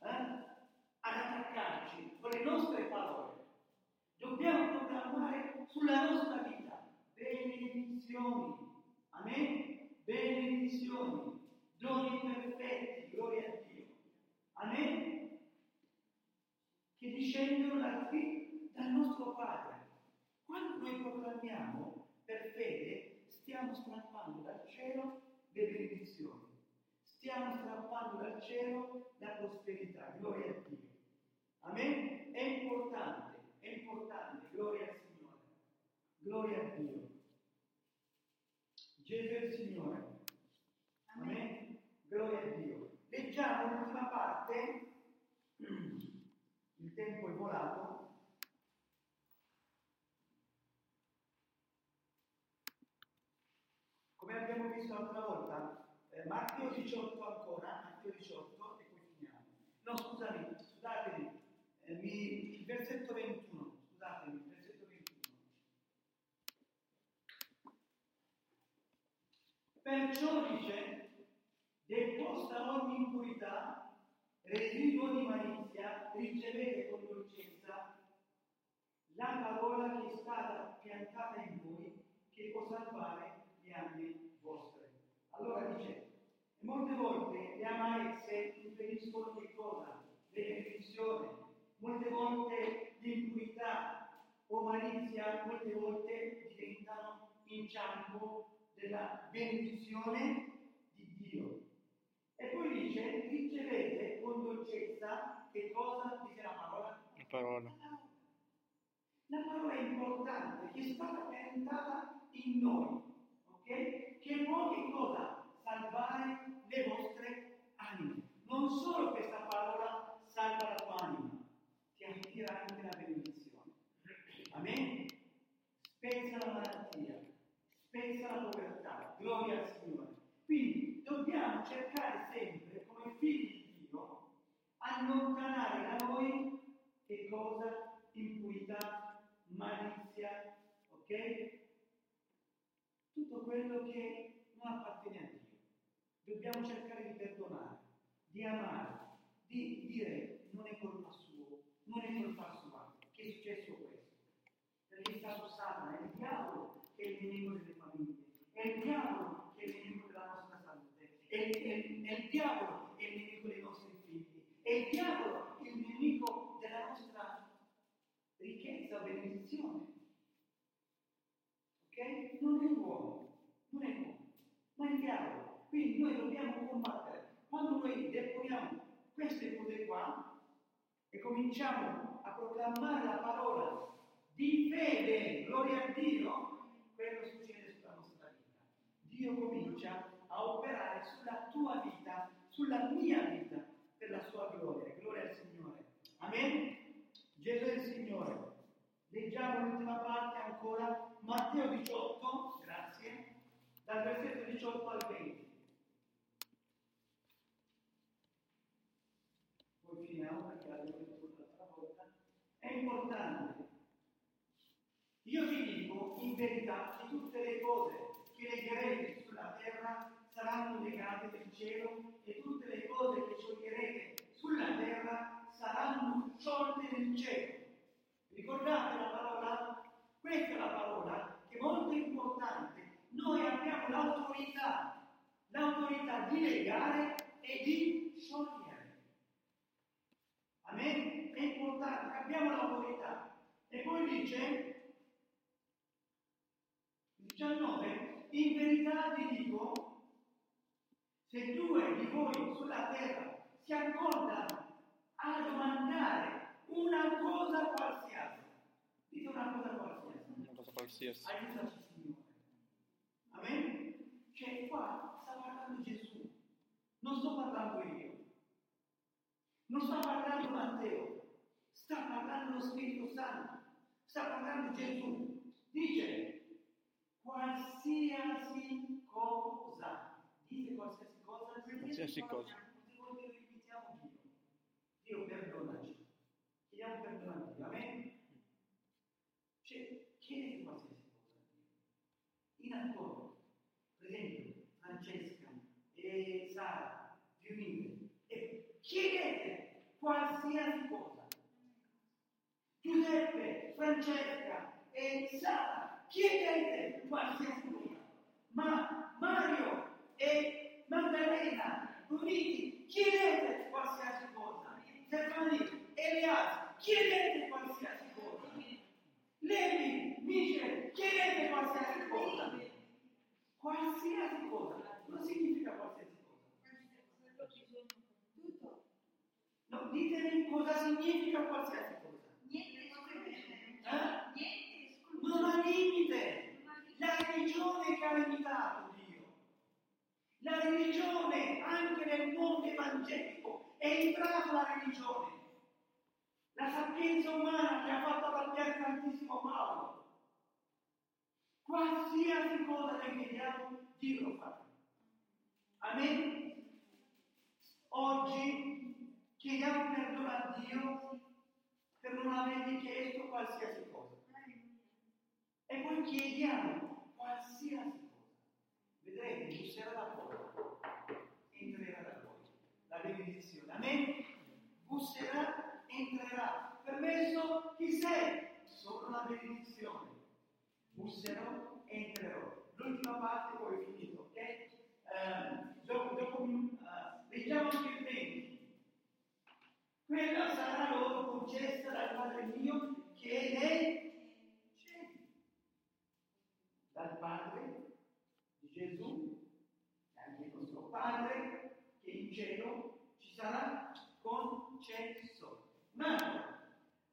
eh, ad attaccarci con le nostre parole. Dobbiamo proclamare sulla nostra vita benedizioni. Amen? Benedizioni, doni perfetti, gloria a Dio. Amen? Che discendono da qui, dal nostro Padre. Quando noi proclamiamo per fede, stiamo strappando dal cielo le benedizioni. Stiamo strappando dal cielo la prosperità. Gloria a Dio. Amen? È importante, è importante. Gloria al Signore. Gloria a Dio. Gesù è il Signore. Amen? Gloria a Dio. Leggiamo l'ultima parte. Il tempo è volato. Come abbiamo visto l'altra volta, eh, Matteo 18 ancora, Matteo 18 e poi finiamo. No, scusami, scusatemi, eh, mi, il versetto 21, scusatemi, il versetto 21. Perciò dice, deposta ogni impurità, residuo di malizia, ricevete con dolcezza la parola che è stata piantata in voi, che può salvare anime vostre. Allora dice, molte volte le amarezze impediscono che cosa? L'erezione, molte volte l'impurità o malizia, molte volte diventano inciampo della benedizione di Dio. E poi dice, ricevete con dolcezza che cosa dice la parola? La parola. La parola è importante, che è stata piantata in noi, ok? Che può che cosa? Salvare le vostre anime. Non solo questa parola salva la tua anima, ti attira anche la benedizione. Amen? Spezza la malattia, spezza la povertà, gloria al Signore. Quindi dobbiamo cercare sempre, come figli di Dio, allontanare da noi che cosa? Impurità, malizia, ok? Tutto quello che non appartiene a Dio. Dobbiamo cercare di perdonare, di amare, di dire non è colpa sua, non è colpa sua, che è successo questo. Perché è stato Satana, è il diavolo che è il nemico delle famiglie, è il diavolo che è il nemico della nostra salute, è il, è il- è il diavolo che è il nemico dei nostri figli, è il diavolo che è il nemico della nostra ricchezza o benedizione. Ok? Non è l'uomo, non è l'uomo, ma è il diavolo. Quindi noi dobbiamo combattere. Quando noi deponiamo queste cose qua, e cominciamo a proclamare la parola di fede, gloria a Dio, quello succede sulla nostra vita. Dio comincia a operare sulla tua vita, sulla mia vita, per la sua gloria. Gloria al Signore. Amen? Gesù è il Signore. Leggiamo l'ultima parte ancora, Matteo 18, grazie, dal versetto 18 al 20. Poi finiamo perché l'abbiamo detto l'altra volta. È importante. Io vi dico verità che tutte le cose che legherete sulla terra saranno legate nel cielo e tutte le cose che scioglierete sulla terra saranno sciolte nel cielo. Ricordate la parola? Questa è la parola che è molto importante. Noi abbiamo l'autorità, l'autorità di legare e di sciogliere. Amen? È importante, abbiamo l'autorità. E poi dice, 19, in verità vi dico, se due di voi sulla terra si accordano a domandare una cosa qualsiasi. Dite una cosa qualsiasi. Una cosa qualsiasi. Aiutaci Signore. Amen? Cioè qua sta parlando Gesù. Non sto parlando io. Non sta parlando Matteo. Sta parlando lo Spirito Santo. Sta parlando Gesù. Dice qualsiasi cosa. Dite qualsiasi cosa. Qualsiasi cosa. Tutte volte ripetiamo Dio. Dio perdonaci. Chiediamo perdono a Dio. Amen? Cioè, chiedete qualsiasi cosa a Dio. In accordo. Per esempio, Francesca e Sara, vi unite e chiedete qualsiasi cosa. Giuseppe, Francesca e Sara, chiedete qualsiasi cosa. Ma Mario e Maddalena, uniti, chiedete qualsiasi cosa. Stefani, Elias, chiedete qualsiasi cosa. Levi, Michel, chiedete qualsiasi cosa. Qualsiasi cosa. Non significa qualsiasi cosa. Tutto. No, ditemi cosa significa qualsiasi cosa. Niente esclude. Eh? Niente. Non ha limite. La religione che ha limitato Dio. La religione, anche nel mondo evangelico, è entrata la religione. La sapienza umana che ha fatto arrabbiare tantissimo Paolo. Qualsiasi cosa che chiediamo, Dio lo fa. Amen? Oggi chiediamo perdono a Dio per non avergli chiesto qualsiasi cosa. E poi chiediamo qualsiasi cosa. Vedrete, busserà da poco, entrerà da voi. La benedizione. Amen? Busserà, entrerà. Permesso, chi sei? Solo la benedizione. Busserò, entrerò. L'ultima parte poi è finito, ok? Eh, dopo, dopo eh, leggiamo anche il 20. Quella sarà loro concessa dal Padre mio che è cieli. Dal Padre di Gesù, e anche il nostro Padre, che in cielo ci sarà concesso. Ma,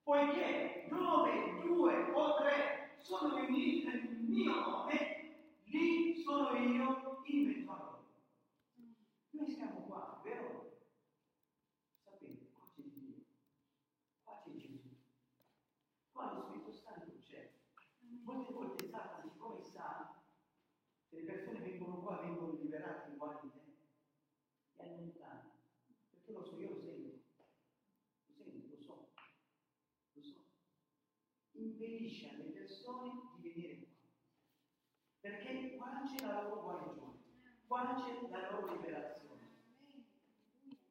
poiché dove due o tre sono riuniti nel mio nome, lì sono io in mezzo a loro. Noi siamo qua, vero? Sapete, qua c'è Dio, qua c'è Gesù, qua lo Spirito Santo c'è. Molte volte Satana, siccome sa che le persone vengono qua, vengono liberate uguali di te, li allontana. Perché lo so, io lo sento, lo sento, lo so, lo so. Impedisce alle persone di venire qua. Perché qua c'è la loro guarigione, qua c'è la loro liberazione.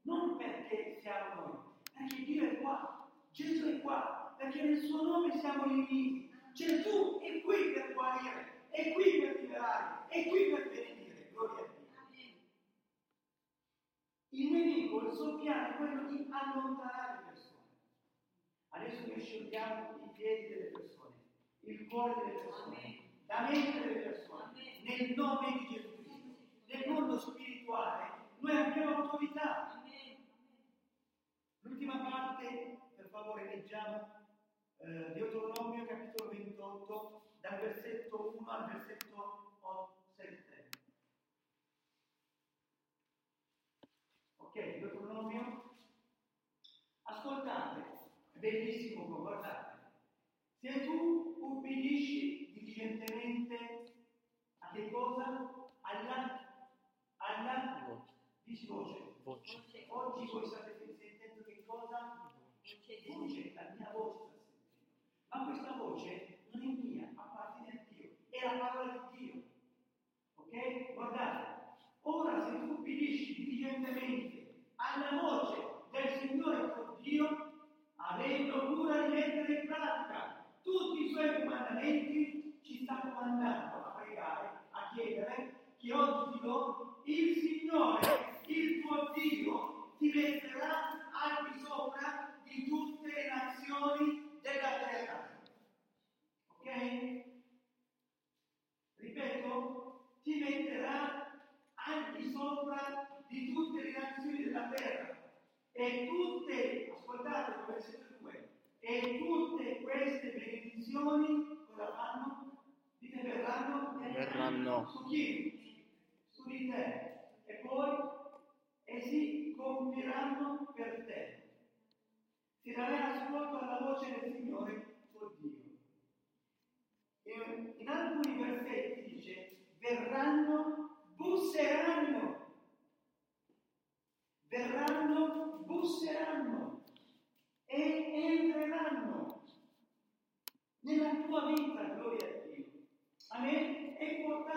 Non perché siamo noi, perché Dio è qua, Gesù è qua, perché nel suo nome siamo riuniti. Gesù è qui per guarire, è qui per liberare, è qui per benedire. Gloria a Dio. Il nemico, il suo piano è quello di allontanare le persone. Adesso noi scegliamo i piedi delle persone, il cuore delle persone, la mente delle persone, nel nome di Gesù. Nel mondo spirituale noi abbiamo autorità. L'ultima parte, per favore, leggiamo eh, Deuteronomio capitolo 28, dal versetto 1 al versetto 7. Ok, Deuteronomio. Ascoltate, è bellissimo guardate. Se tu ubbidisci diligentemente a che cosa? Alla, alla Voce. dici voce. Voce. Oggi voi state sentendo che cosa? Voce, la mia voce sta sentendo. Ma questa voce non è mia, appartiene a Dio, è la parola di Dio. Ok? Guardate, ora se tu ubbidisci diligentemente alla voce del Signore tuo Dio, avendo cura di mettere in pratica tutti i suoi comandamenti, ci sta comandando a pregare, a chiedere che oggi ti do il Signore, il tuo Dio, ti metterà al di sopra di tutte le nazioni della terra. Ok? Ripeto, ti metterà al di sopra di tutte le nazioni della terra. E tutte, ascoltate il versetto 2, e tutte queste benedizioni cosa fanno? Dite verranno? Verranno. Su chi? Di te. E poi essi compiranno per te. Si darà ascolto alla voce del Signore tuo Dio. E in alcuni versetti dice verranno, busseranno. Verranno, busseranno e entreranno nella tua vita, gloria a Dio. Amen? È importante,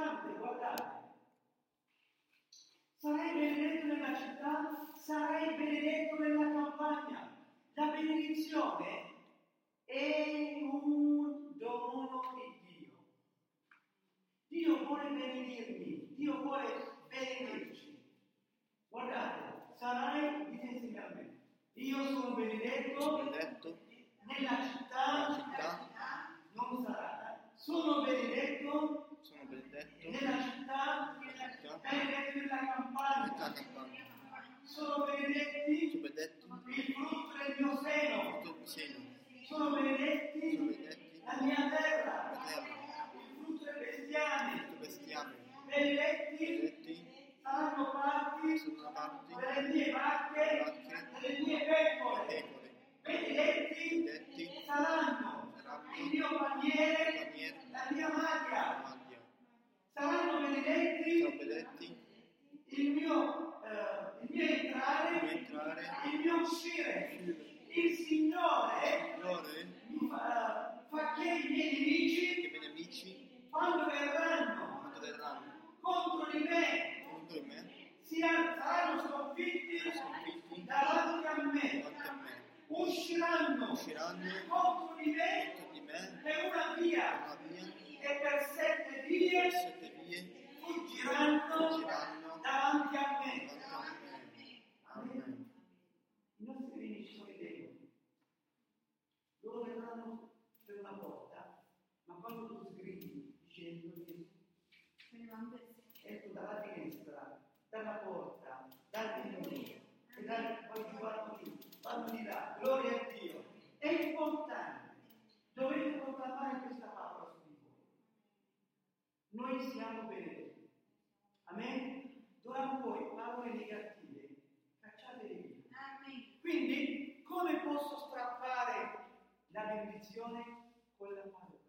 la benedizione con la parola?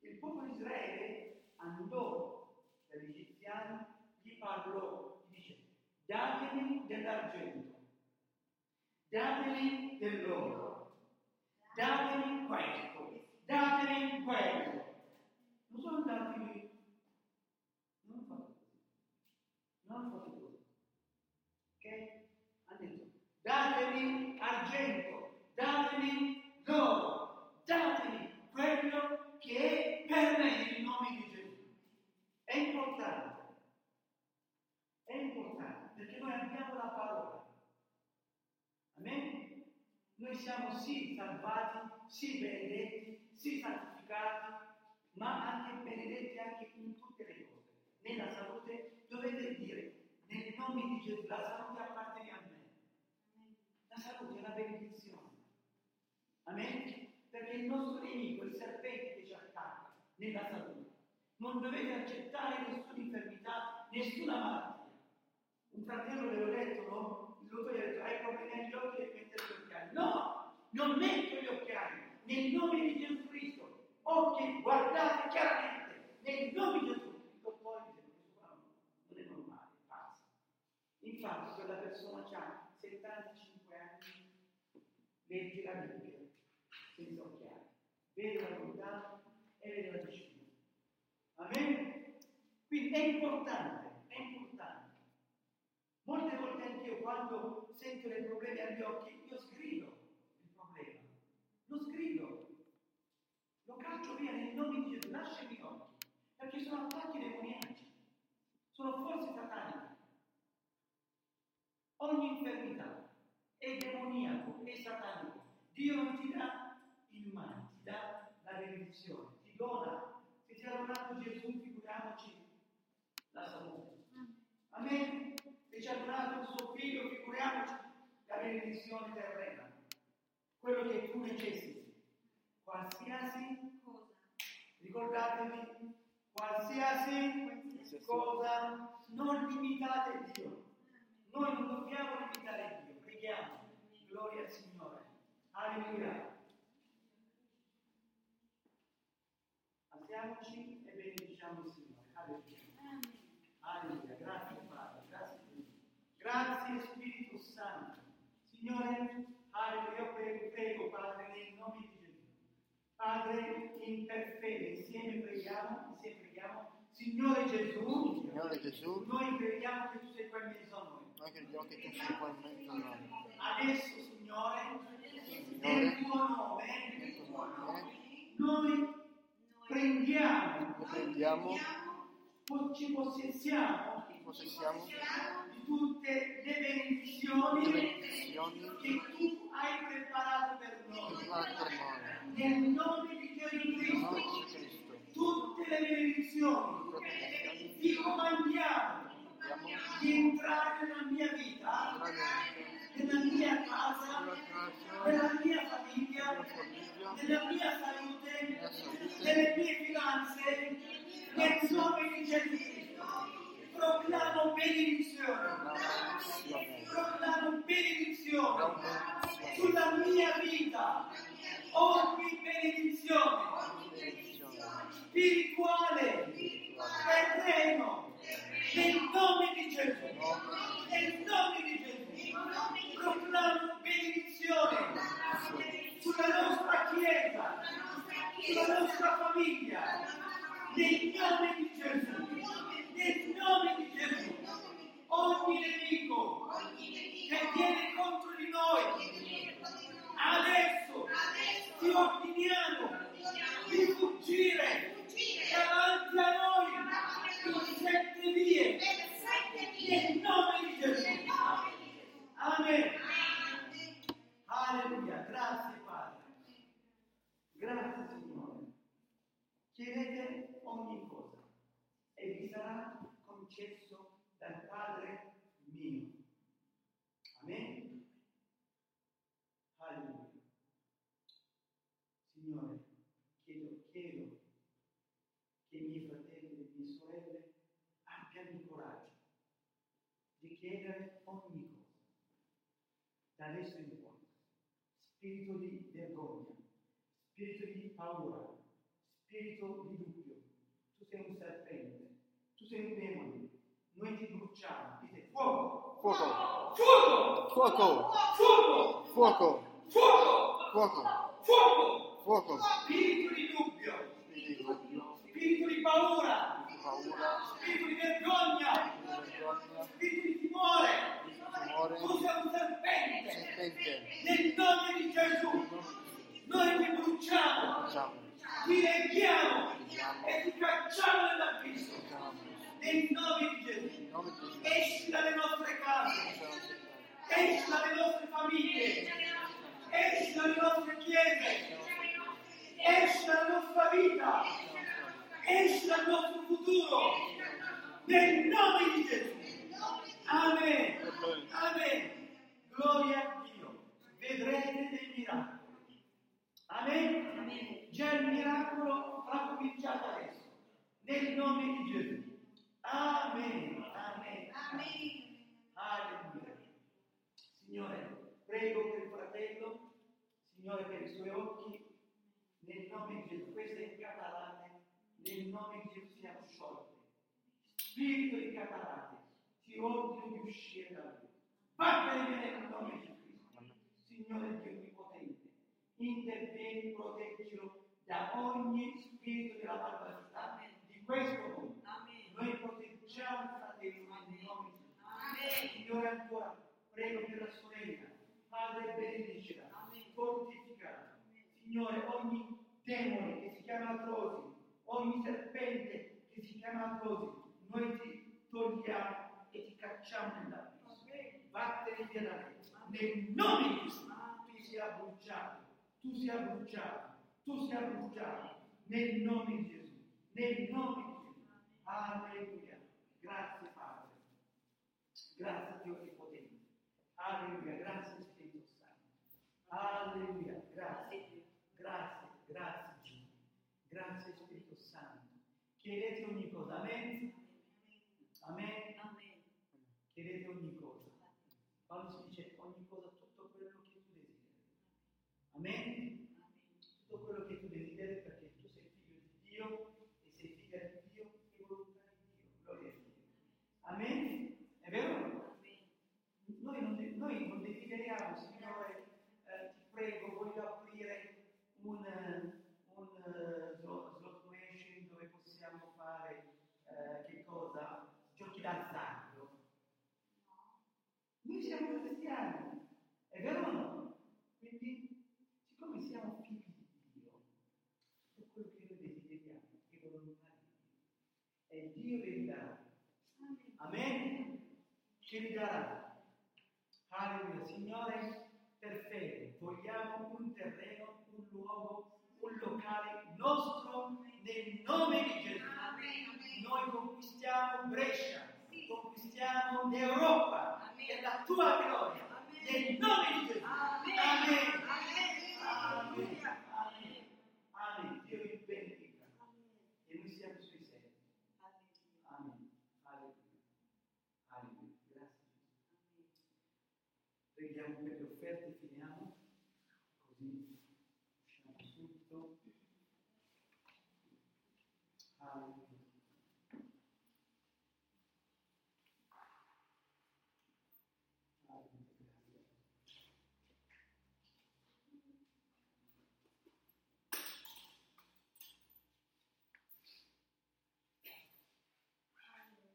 Il popolo di Israele andò dagli egiziani, gli parlò, gli dice, datemi dell'argento, datemi dell'oro, datemi questo, datemi quello. Non sono andati lì, non fate così, non fate così. Ok? Ha detto, datemi argento, datemi l'oro, datemi quello che è per me il nome di Gesù. È importante, è importante perché noi abbiamo la parola. Amen? Noi siamo sì salvati, sì benedetti, sì santificati, ma anche benedetti anche in tutte le cose. Nella salute dovete dire nel nome di Gesù, la salute appartiene a me. La salute salute è una benedizione. Amen? Perché il nostro nemico, il serpente che ci attacca nella salute, non dovete accettare nessuna infermità, nessuna malattia. Un fratello ve l'ho detto, no? Il dottore gli ha detto, hai problemi agli occhi, devi mettere gli occhiali. No! Non metto gli occhiali, nel nome di Gesù Cristo. Occhi, guardate chiaramente, nel nome di Gesù. Il dottore dice, questo qua non è normale, pazzo. Infatti quella persona ha 75 anni, legge la Bibbia, senza occhiali, vede da lontano e vede da vicino. Amen? Quindi è importante, è importante. Molte volte anch'io quando sento dei problemi agli occhi, io sgrido il problema. Lo sgrido. Lo caccio via nel nome di Gesù, lasciami gli occhi. Perché sono attacchi demoniaci. Sono forze sataniche. Ogni infermità è demoniaco, è satanico. Dio non ti dà il male, ti dà la benedizione, ti dona. Se ti ha donato Gesù, figuriamoci la salute. Amen. Se ci ha donato il suo figlio, figuriamoci la benedizione terrena. Quello che tu necessiti. Qualsiasi Cosa? ricordatevi, qualsiasi cosa, non limitate Dio. Noi non dobbiamo limitare Dio, preghiamo. Gloria al Signore. Alleluia. Alziamoci e benediciamo il Signore. Alleluia. Alleluia. Grazie Padre, grazie Dio. Grazie Spirito Santo. Signore, alleluia, io prego, prego Padre nel nome di Gesù. Padre, in fede, insieme preghiamo, insieme preghiamo. Signore Gesù, Signore Gesù, noi crediamo che tu sei qua in mezzo a noi. Noi crediamo che tu sei qua in mezzo a noi. Adesso, Signore, Signore, nel tuo nome, nel tuo nome, noi prendiamo, prendiamo, ci possessiamo possessiamo di tutte le le benedizioni benedizioni che tu hai preparato per noi. per noi. Nel nome di Gesù nome Cristo, Cristo, tutte le benedizioni benedizioni ti comandiamo di entrare nella mia vita, nella mia casa, nella mia famiglia, nella mia salute, nelle mie finanze, nel nome di Gesù. Proclamo benedizione, proclamo benedizione sulla mia vita, ogni benedizione spirituale, terreno, nel nome di Gesù, nel nome di Gesù. Proclamo benedizione sulla nostra chiesa, sulla nostra famiglia, nel nome di Gesù, nel nome di Gesù. Ogni nemico che viene contro di noi, adesso ti ordiniamo di fuggire davanti a noi in sette vie, nel nome di Gesù. Amen. Alleluia, grazie Padre. Grazie Signore. Chiedete ogni cosa e vi sarà concesso dal Padre mio. Amen. Alleluia. Signore, chiedo, chiedo che i miei fratelli e le mie sorelle abbiano il coraggio di chiedere ogni cosa da adesso in poi. Spirito di vergogna, spirito di paura, spirito di dubbio. Tu sei un serpente, tu sei un demone. Noi ti bruciamo, dite fuoco, Fuoco, fuoco, fuoco, fuoco, fuoco, fuoco, fuoco, fuoco. fuoco, Spirito di dubbio, spirito di paura, spirito di vergogna, spirito di timore. Tu sei un serpente. serpente, Nel nome di Gesù, noi ti bruciamo, facciamo, ti leghiamo e ti cacciamo nell'abisso. facciamo, Nel nome di Gesù, esci dalle nostre case, esci dalle nostre famiglie, esci dalle nostre chiese, esci dalla nostra vita, esci dal nostro futuro. Nel nome di Gesù. Amen. Amen. Gloria a Dio. vedrete dei miracoli. Amen? Amen. Già il miracolo ha cominciato adesso, nel nome di Gesù. Amen. Amen. Amen. Alleluia. Signore, prego per il fratello, Signore per i suoi occhi, nel nome di Gesù. Queste in catalane, nel nome di Gesù siamo sciolte. Spirito di catalane, ti ordino di uscire da lui. Vattene via nel nome di Cristo. Signore Dio Onnipotente, intervieni, proteggilo da ogni spirito della malvagità di questo mondo. Amen. Noi proteggiamo il fratello nel nome di. Amen. Signore ancora, prego per la sorella, Padre benedicela, fortificala. Signore, ogni demone che si chiama atrosi, ogni serpente che si chiama atrosi, noi ti togliamo e ti cacciamo nell'abisso. Vattene via da me. Nel nome di Gesù, tu sia bruciato, tu sia bruciato, tu sia bruciato. Nel nome di Gesù, nel nome di Gesù. Alleluia. Grazie Padre. Grazie Dio Onnipotente. Alleluia. Grazie Spirito Santo. Alleluia. Grazie. Grazie. Grazie Dio. Grazie Spirito Santo. Chiedete ogni cosa. Amen. Amen. Chiedete ogni cosa. Paolo si dice ogni cosa, tutto quello che tu desideri. Amen. Tutto quello che tu desideri perché tu sei figlio di Dio e sei figlia di Dio e volontà di Dio. Gloria a Dio. Amen. È vero? o no? Noi non, de- noi non desideriamo, Signore, eh, ti prego, voglio aprire un, eh, un eh, slot, slot machine dove possiamo fare eh, che cosa? Giochi d'azzardo. Noi siamo cristiani, è vero o no? Quindi, siccome siamo figli di Dio, tutto quello che noi desideriamo è volontà di Dio. E Dio vi darà. Amen? Ce li darà. Alleluia. Signore, per fede vogliamo un terreno, un luogo, un locale nostro nel nome di Gesù. Noi conquistiamo Brescia, conquistiamo l'Europa e la tua gloria nel nome di Gesù. Amen. Amen. Amen. Amen. Dio vi benedica. E noi siamo sui servi. Amen. Alleluia. Alleluia. Grazie. Preghiamo per le offerte, finiamo. Così usciamo subito. Alleluia. Alleluia. Grazie.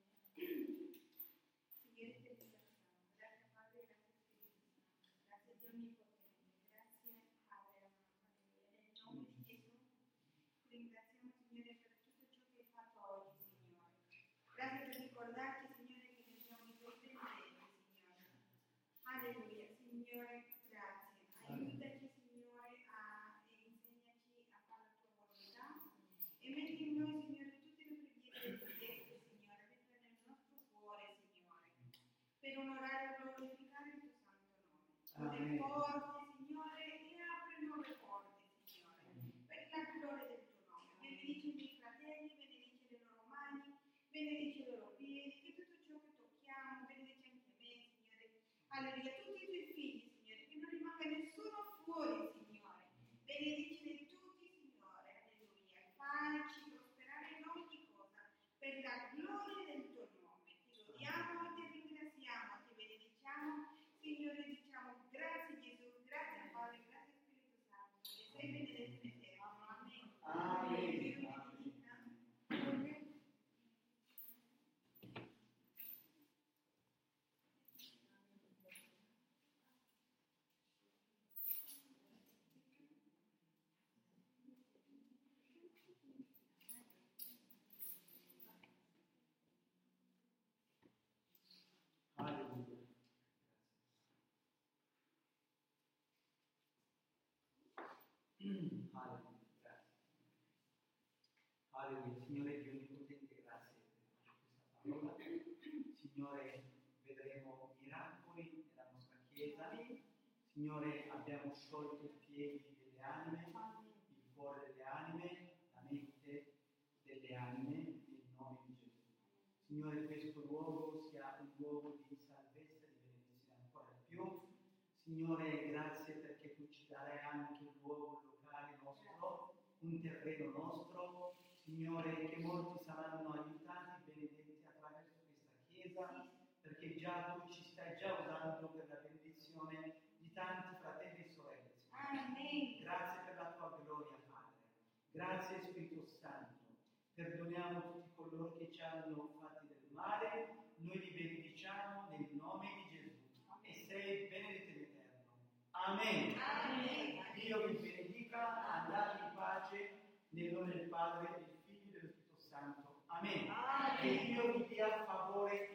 Signore, ti ringraziamo. Grazie Padre, grazie Spirito Santo. Grazie Dio Onnipotente. Grazie Padre, alleluia. Nel nome di Gesù ringraziamo Signore per tutto ciò che hai fatto oggi, Signore. Grazie per ricordarci, Signore, che noi siamo i tuoi dipendenti, Signore. Alleluia. Signore, grazie. Aiutaci, Signore, a, e insegnaci a fare la tua volontà. E metti in noi, Signore, tutte le preghiere richieste, Signore, mettile nel nostro cuore, Signore, per onorare e glorificare il tuo santo nome. Chiude Amen. porte, Signore, e apri nuove porte, Signore, per la gloria del tuo nome. Benedici i miei fratelli, benedici le loro mani, benedici i loro piedi, che tutto ciò che tocchiamo, benedici anche me, Signore. Alleluia, tutti i tuoi figli, Signore, che non rimanga nessuno fuori, Signore. Benedicili tutti, Signore, alleluia. Facci prosperare in ogni cosa per la gloria del tuo nome. Ti lodiamo, ti ringraziamo, ti benediciamo. Signore, diciamo grazie Gesù, grazie Padre, grazie Spirito Santo. E sei benedetto in eterno. Amen. Amen. Dio vi benedica. Amen. Alleluia. Alleluia. Grazie. Alleluia. Signore Dio Onnipotente, grazie per questa parola. Signore, vedremo miracoli nella nostra Chiesa. Signore, abbiamo sciolto i piedi delle anime, il cuore delle anime, la mente delle anime, nel nome di Gesù. Signore, questo luogo sia un luogo di salvezza e di benedizione ancora più. Signore, grazie perché tu ci darai anche un luogo locale nostro, un terreno nostro. Signore, che molti saranno aiutati, benedetti attraverso questa chiesa, perché già tu ci stai già usando per la benedizione di tanti fratelli e sorelle. Signore. Grazie per la tua gloria, Padre. Grazie Spirito Santo. Perdoniamo tutti coloro che ci hanno fatti del male. Noi li benediciamo nel nome di Gesù. E sei benedetto in eterno. Amen. Dio pace nel nome del Padre, del Figlio e dello Spirito Santo. Amen. Che Dio vi dia favore